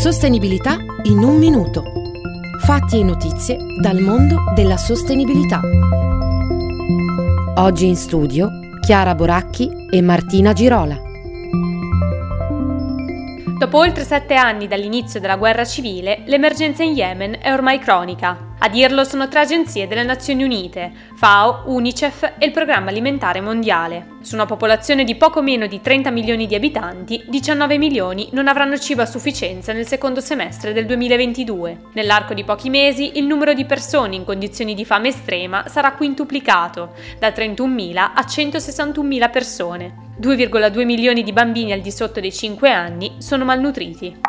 Sostenibilità in un minuto. Fatti e notizie dal mondo della sostenibilità. Oggi in studio Chiara Boracchi e Martina Girola. Dopo oltre sette anni dall'inizio della guerra civile, l'emergenza in Yemen è ormai cronica. A dirlo sono tre agenzie delle Nazioni Unite, FAO, UNICEF e il Programma Alimentare Mondiale. Su una popolazione di poco meno di 30 milioni di abitanti, 19 milioni non avranno cibo a sufficienza nel secondo semestre del 2022. Nell'arco di pochi mesi il numero di persone in condizioni di fame estrema sarà quintuplicato, da 31.000 a 161.000 persone. 2,2 milioni di bambini al di sotto dei 5 anni sono malnutriti.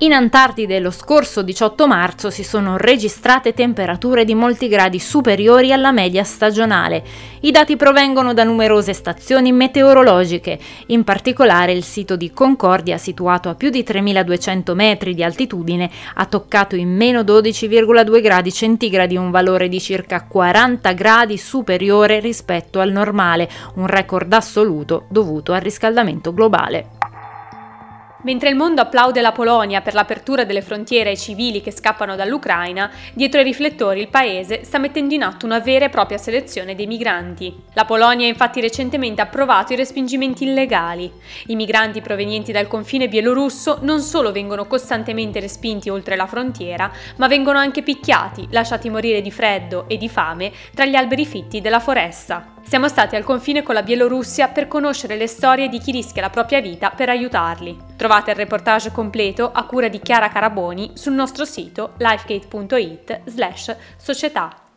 In Antartide lo scorso 18 marzo si sono registrate temperature di molti gradi superiori alla media stagionale. I dati provengono da numerose stazioni meteorologiche, in particolare il sito di Concordia, situato a più di 3200 metri di altitudine, ha toccato in meno 12,2 gradi centigradi, un valore di circa 40 gradi superiore rispetto al normale, un record assoluto dovuto al riscaldamento globale. Mentre il mondo applaude la Polonia per l'apertura delle frontiere ai civili che scappano dall'Ucraina, dietro i riflettori il paese sta mettendo in atto una vera e propria selezione dei migranti. La Polonia ha infatti recentemente approvato i respingimenti illegali. I migranti provenienti dal confine bielorusso non solo vengono costantemente respinti oltre la frontiera, ma vengono anche picchiati, lasciati morire di freddo e di fame tra gli alberi fitti della foresta. Siamo stati al confine con la Bielorussia per conoscere le storie di chi rischia la propria vita per aiutarli. Trovate il reportage completo a cura di Chiara Caraboni sul nostro sito lifegate.it slash società